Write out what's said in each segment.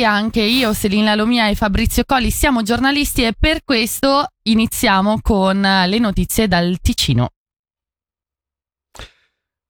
sì, anche io, Selina Lomia e Fabrizio Colli siamo giornalisti e per questo iniziamo con le notizie dal Ticino.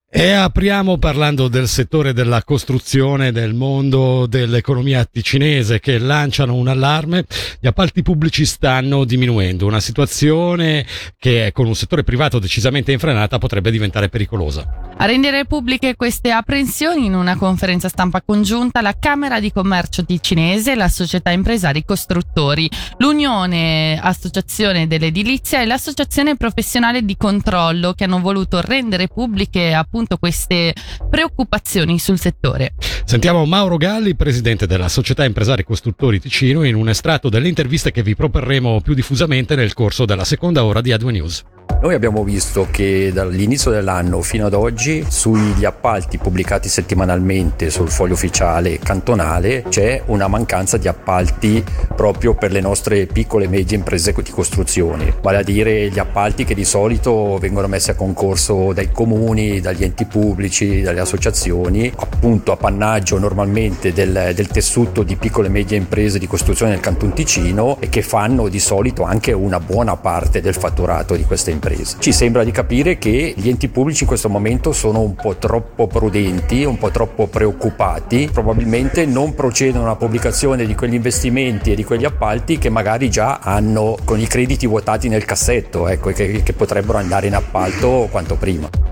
E apriamo parlando del settore della costruzione, del mondo dell'economia ticinese che lanciano un allarme. Gli appalti pubblici stanno diminuendo, una situazione che con un settore privato decisamente infrenata potrebbe diventare pericolosa. A rendere pubbliche queste apprensioni in una conferenza stampa congiunta la Camera di Commercio ticinese la Società Impresari Costruttori, l'Unione Associazione dell'Edilizia e l'Associazione Professionale di Controllo che hanno voluto rendere pubbliche appunto queste preoccupazioni sul settore. Sentiamo Mauro Galli, presidente della Società Impresari Costruttori Ticino, in un estratto delle interviste che vi proporremo più diffusamente nel corso della seconda ora di A2 News. Noi abbiamo visto che dall'inizio dell'anno fino ad oggi sugli appalti pubblicati settimanalmente sul foglio ufficiale cantonale c'è una mancanza di appalti proprio per le nostre piccole e medie imprese di costruzione, vale a dire gli appalti che di solito vengono messi a concorso dai comuni, dagli enti pubblici, dalle associazioni, appunto appannaggio normalmente del, del tessuto di piccole e medie imprese di costruzione del Canton Ticino e che fanno di solito anche una buona parte del fatturato di queste imprese imprese. Ci sembra di capire che gli enti pubblici in questo momento sono un po' troppo prudenti, un po' troppo preoccupati, probabilmente non procedono alla pubblicazione di quegli investimenti e di quegli appalti che magari già hanno con i crediti vuotati nel cassetto, ecco, che, che potrebbero andare in appalto quanto prima.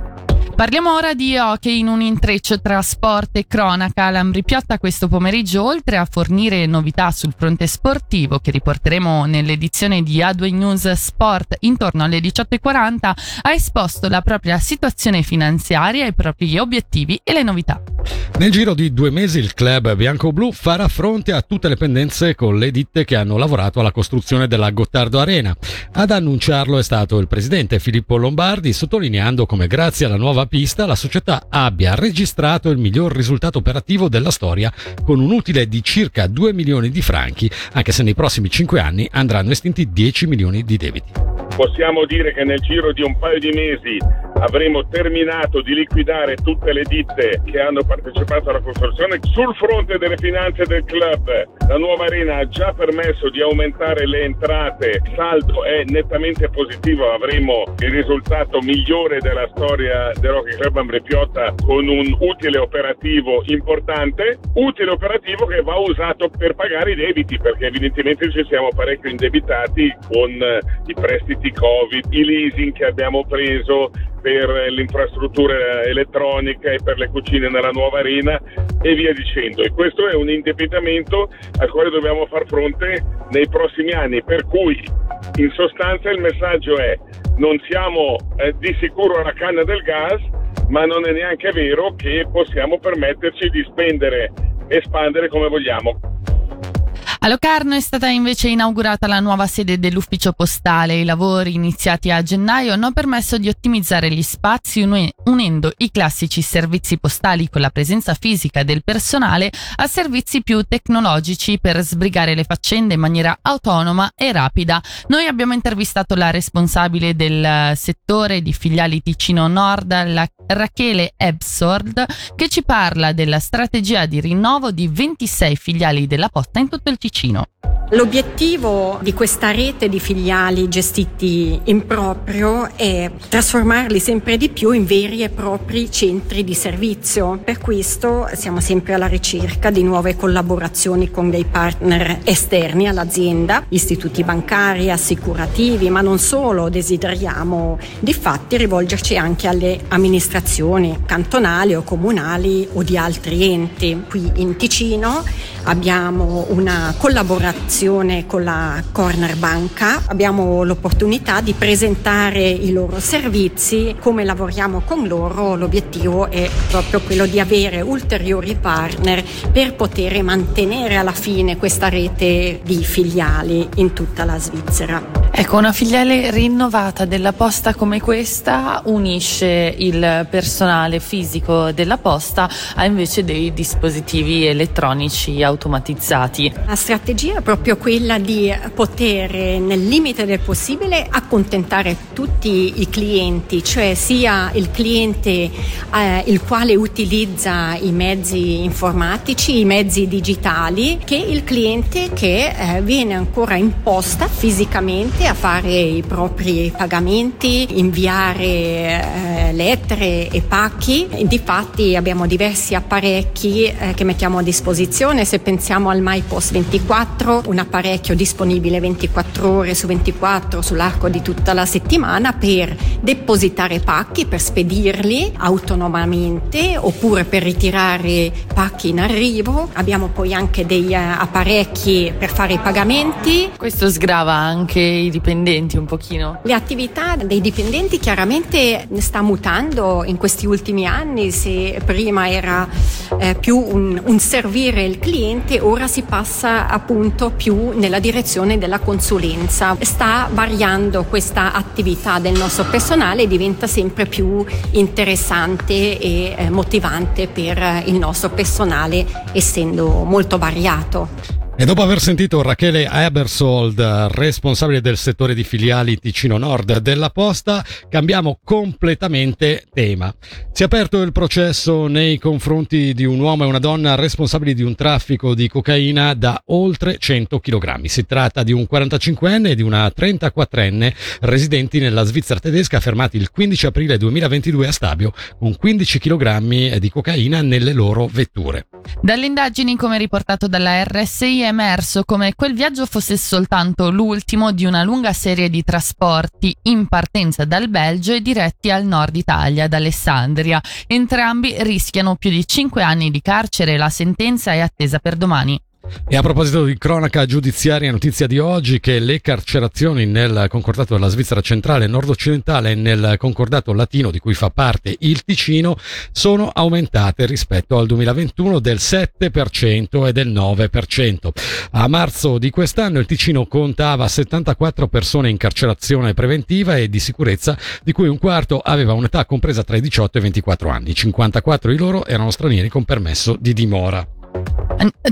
Parliamo ora di hockey in un intreccio tra sport e cronaca. L'Ambripiotta questo pomeriggio, oltre a fornire novità sul fronte sportivo che riporteremo nell'edizione di A2 News Sport intorno alle 18.40, ha esposto la propria situazione finanziaria, i propri obiettivi e le novità. Nel giro di due mesi il club bianco-blu farà fronte a tutte le pendenze con le ditte che hanno lavorato alla costruzione della Gottardo Arena. Ad annunciarlo è stato il presidente Filippo Lombardi, sottolineando come grazie alla nuova pista la società abbia registrato il miglior risultato operativo della storia con un utile di circa 2 milioni di franchi, anche se nei prossimi 5 anni andranno estinti 10 milioni di debiti. Possiamo dire che nel giro di un paio di mesi avremo terminato di liquidare tutte le ditte che hanno partecipato alla costruzione. Sul fronte delle finanze del club, la nuova arena ha già permesso di aumentare le entrate, il saldo è nettamente positivo, avremo il risultato migliore della storia del Rocky Club Ambrepiota con un utile operativo importante, utile operativo che va usato per pagare i debiti perché evidentemente ci siamo parecchio indebitati con i prestiti Covid, i leasing che abbiamo preso, per l'infrastruttura elettronica e per le cucine nella nuova arena e via dicendo. E questo è un indebitamento al quale dobbiamo far fronte nei prossimi anni, per cui in sostanza il messaggio è non siamo eh, di sicuro alla canna del gas, ma non è neanche vero che possiamo permetterci di spendere e espandere come vogliamo. A Locarno è stata invece inaugurata la nuova sede dell'ufficio postale. I lavori iniziati a gennaio hanno permesso di ottimizzare gli spazi unendo i classici servizi postali con la presenza fisica del personale a servizi più tecnologici per sbrigare le faccende in maniera autonoma e rapida. Noi abbiamo intervistato la responsabile del settore di filiali Ticino Nord, la Rachele Ebsord, che ci parla della strategia di rinnovo di 26 filiali della posta in tutto il Ticino. Ticino. L'obiettivo di questa rete di filiali gestiti in proprio è trasformarli sempre di più in veri e propri centri di servizio. Per questo siamo sempre alla ricerca di nuove collaborazioni con dei partner esterni all'azienda, istituti bancari, assicurativi, ma non solo, desideriamo di fatti rivolgerci anche alle amministrazioni cantonali o comunali o di altri enti. Qui in Ticino abbiamo una collaborazione collaborazione con la Corner Banca abbiamo l'opportunità di presentare i loro servizi, come lavoriamo con loro, l'obiettivo è proprio quello di avere ulteriori partner per poter mantenere alla fine questa rete di filiali in tutta la Svizzera. Ecco, una filiale rinnovata della posta come questa unisce il personale fisico della posta a invece dei dispositivi elettronici automatizzati. La strategia è proprio quella di poter, nel limite del possibile, accontentare tutti i clienti, cioè sia il cliente eh, il quale utilizza i mezzi informatici, i mezzi digitali, che il cliente che eh, viene ancora in posta fisicamente a fare i propri pagamenti, inviare eh, lettere e pacchi. Difatti abbiamo diversi apparecchi eh, che mettiamo a disposizione. Se pensiamo al MyPost 24, un apparecchio disponibile 24 ore su 24 sull'arco di tutta la settimana per depositare pacchi, per spedirli autonomamente oppure per ritirare pacchi in arrivo. Abbiamo poi anche degli eh, apparecchi per fare i pagamenti. Questo sgrava anche i dipendenti un pochino? Le attività dei dipendenti chiaramente sta mutando in questi ultimi anni, se prima era eh, più un, un servire il cliente, ora si passa appunto più nella direzione della consulenza. Sta variando questa attività del nostro personale e diventa sempre più interessante e eh, motivante per il nostro personale essendo molto variato. E dopo aver sentito Rachele Ebersold, responsabile del settore di filiali Ticino Nord della Posta, cambiamo completamente tema. Si è aperto il processo nei confronti di un uomo e una donna responsabili di un traffico di cocaina da oltre 100 kg. Si tratta di un 45enne e di una 34enne residenti nella Svizzera tedesca fermati il 15 aprile 2022 a Stabio con 15 kg di cocaina nelle loro vetture. Dalle indagini, come riportato dalla RSI, emerso come quel viaggio fosse soltanto l'ultimo di una lunga serie di trasporti in partenza dal Belgio e diretti al nord Italia, ad Alessandria. Entrambi rischiano più di 5 anni di carcere e la sentenza è attesa per domani. E a proposito di cronaca giudiziaria, notizia di oggi che le carcerazioni nel concordato della Svizzera centrale e nord-occidentale e nel concordato latino di cui fa parte il Ticino sono aumentate rispetto al 2021 del 7% e del 9%. A marzo di quest'anno il Ticino contava 74 persone in carcerazione preventiva e di sicurezza, di cui un quarto aveva un'età compresa tra i 18 e i 24 anni. 54 di loro erano stranieri con permesso di dimora.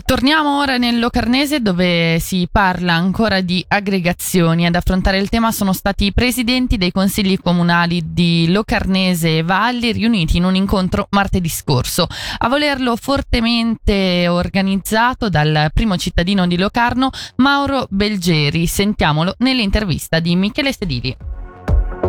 Torniamo ora nel Locarnese dove si parla ancora di aggregazioni. Ad affrontare il tema sono stati i presidenti dei consigli comunali di Locarnese e Valli riuniti in un incontro martedì scorso. A volerlo fortemente organizzato dal primo cittadino di Locarno, Mauro Belgeri. Sentiamolo nell'intervista di Michele Sedili.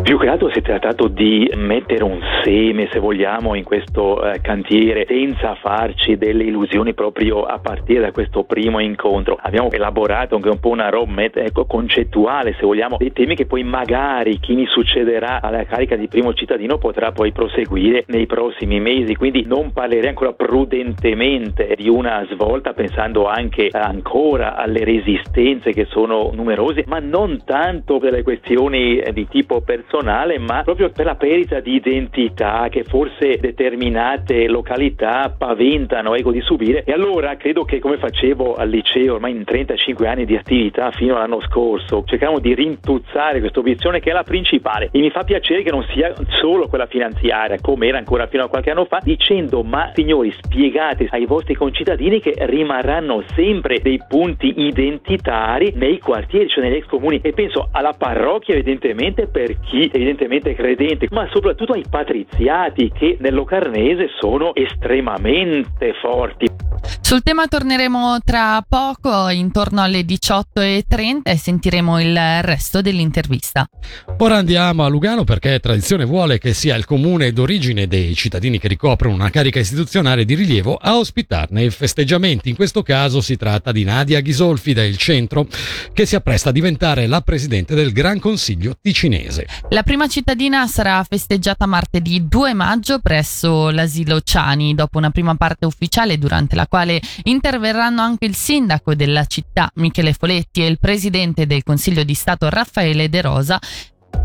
Più che altro si è trattato di mettere un seme, se vogliamo, in questo eh, cantiere senza farci delle illusioni proprio a partire da questo primo incontro. Abbiamo elaborato anche un po' una roadmap ecco, concettuale, se vogliamo, dei temi che poi magari chi mi succederà alla carica di primo cittadino potrà poi proseguire nei prossimi mesi. Quindi non parlerei ancora prudentemente di una svolta pensando anche ancora alle resistenze che sono numerose, ma non tanto per le questioni di tipo personale personale, ma proprio per la perdita di identità che forse determinate località paventano ego di subire. E allora credo che come facevo al liceo ormai in 35 anni di attività fino all'anno scorso, cercavamo di rintuzzare questa obiezione che è la principale e mi fa piacere che non sia solo quella finanziaria come era ancora fino a qualche anno fa, dicendo ma signori spiegate ai vostri concittadini che rimarranno sempre dei punti identitari nei quartieri, cioè negli ex comuni e penso alla parrocchia evidentemente per chi evidentemente è credente, ma soprattutto ai patriziati che nell'Ocarnese sono estremamente forti. Sul tema torneremo tra poco, intorno alle 18.30 e sentiremo il resto dell'intervista. Ora andiamo a Lugano perché tradizione vuole che sia il comune d'origine dei cittadini che ricoprono una carica istituzionale di rilievo a ospitarne i festeggiamenti. In questo caso si tratta di Nadia Ghisolfi del centro che si appresta a diventare la presidente del Gran Consiglio ticinese. La prima cittadina sarà festeggiata martedì 2 maggio presso l'asilo Ciani dopo una prima parte ufficiale durante la quale interverranno anche il sindaco della città Michele Foletti e il presidente del Consiglio di Stato Raffaele De Rosa.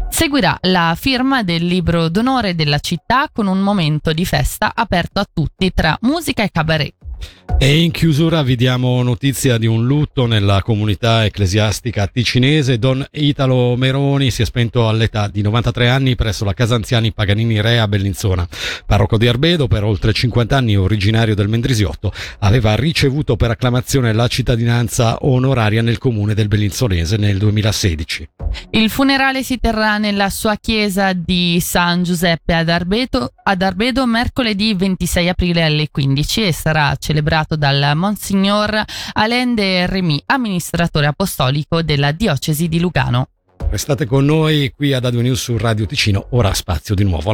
Seguirà la firma del libro d'onore della città con un momento di festa aperto a tutti tra musica e cabaret. E in chiusura vi diamo notizia di un lutto nella comunità ecclesiastica ticinese. Don Italo Meroni si è spento all'età di 93 anni presso la casa anziani Paganini Re a Bellinzona. Parroco di Arbedo, per oltre 50 anni originario del Mendrisiotto, aveva ricevuto per acclamazione la cittadinanza onoraria nel comune del Bellinzonese nel 2016. Il funerale si terrà nella sua chiesa di San Giuseppe ad Arbedo, ad Arbedo mercoledì 26 aprile alle 15 e sarà celebrato dal Monsignor Alain de Remy, amministratore apostolico della diocesi di Lugano. Restate con noi qui ad A2 News su Radio Ticino, ora spazio di nuovo